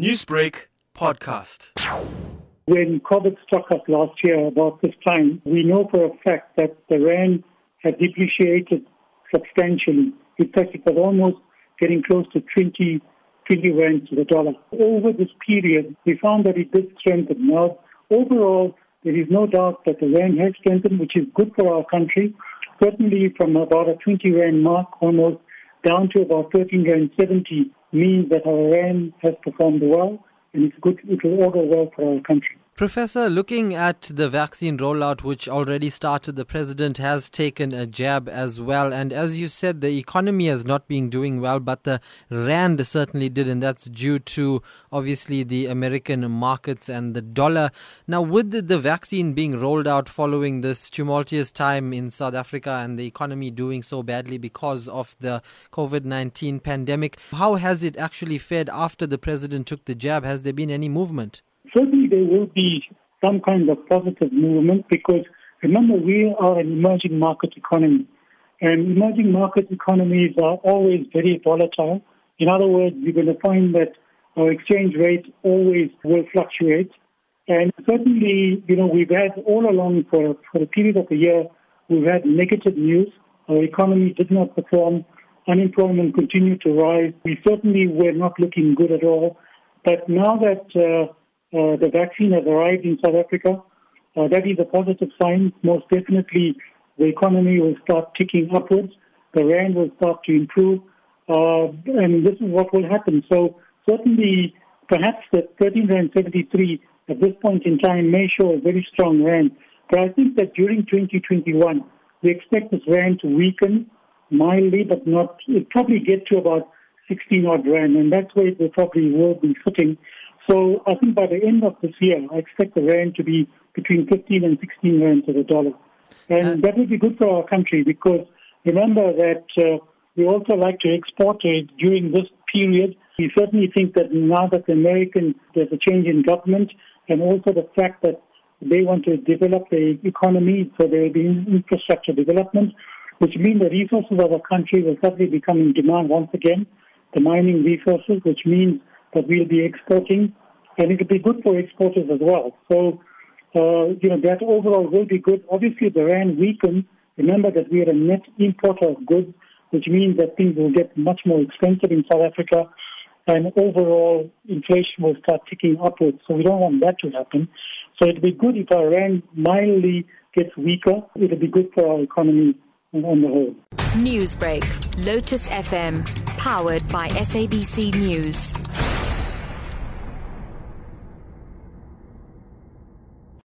Newsbreak podcast. When COVID struck us last year about this time, we know for a fact that the rand had depreciated substantially. In fact, it was almost getting close to 20, 20 rand to the dollar. Over this period, we found that it did strengthen. Now, overall, there is no doubt that the rand has strengthened, which is good for our country. Certainly from about a 20 rand mark almost down to about 13 rand 70 means that our rand has performed well and it's good, it will augur well for our country. Professor, looking at the vaccine rollout, which already started, the president has taken a jab as well. And as you said, the economy has not been doing well, but the rand certainly did, and that's due to obviously the American markets and the dollar. Now, with the, vaccine being rolled out following this tumultuous time in South Africa and the economy doing so badly because of the COVID 19 pandemic, how has it actually fared after the president took the jab? Has there been any movement? Certainly there will be some kind of positive movement because remember we are an emerging market economy and emerging market economies are always very volatile. In other words, you're going to find that our exchange rate always will fluctuate. And certainly, you know, we've had all along for, for a period of a year, we've had negative news. Our economy did not perform. Unemployment continued to rise. We certainly were not looking good at all. But now that uh, uh, the vaccine has arrived in South Africa. Uh, that is a positive sign. Most definitely, the economy will start ticking upwards. The rand will start to improve, uh, and this is what will happen. So certainly, perhaps the 13 rand 73 at this point in time may show a very strong rand. But I think that during 2021, we expect this rand to weaken mildly, but not. It probably get to about 16 odd rand, and that's where it will probably will be sitting. So I think by the end of this year, I expect the rand to be between 15 and 16 rand to the dollar. And uh, that would be good for our country because remember that uh, we also like to export it during this period. We certainly think that now that the American, there's a change in government and also the fact that they want to develop the economy, so there will be infrastructure development, which means the resources of our country will suddenly become in demand once again, the mining resources, which means that we'll be exporting, and it will be good for exporters as well. So, uh, you know, that overall will be good. Obviously, the rand weakened. Remember that we are a net importer of goods, which means that things will get much more expensive in South Africa, and overall inflation will start ticking upwards. So we don't want that to happen. So it'll be good if our rand mildly gets weaker. It'll be good for our economy on the whole. Newsbreak, Lotus FM, powered by SABC News.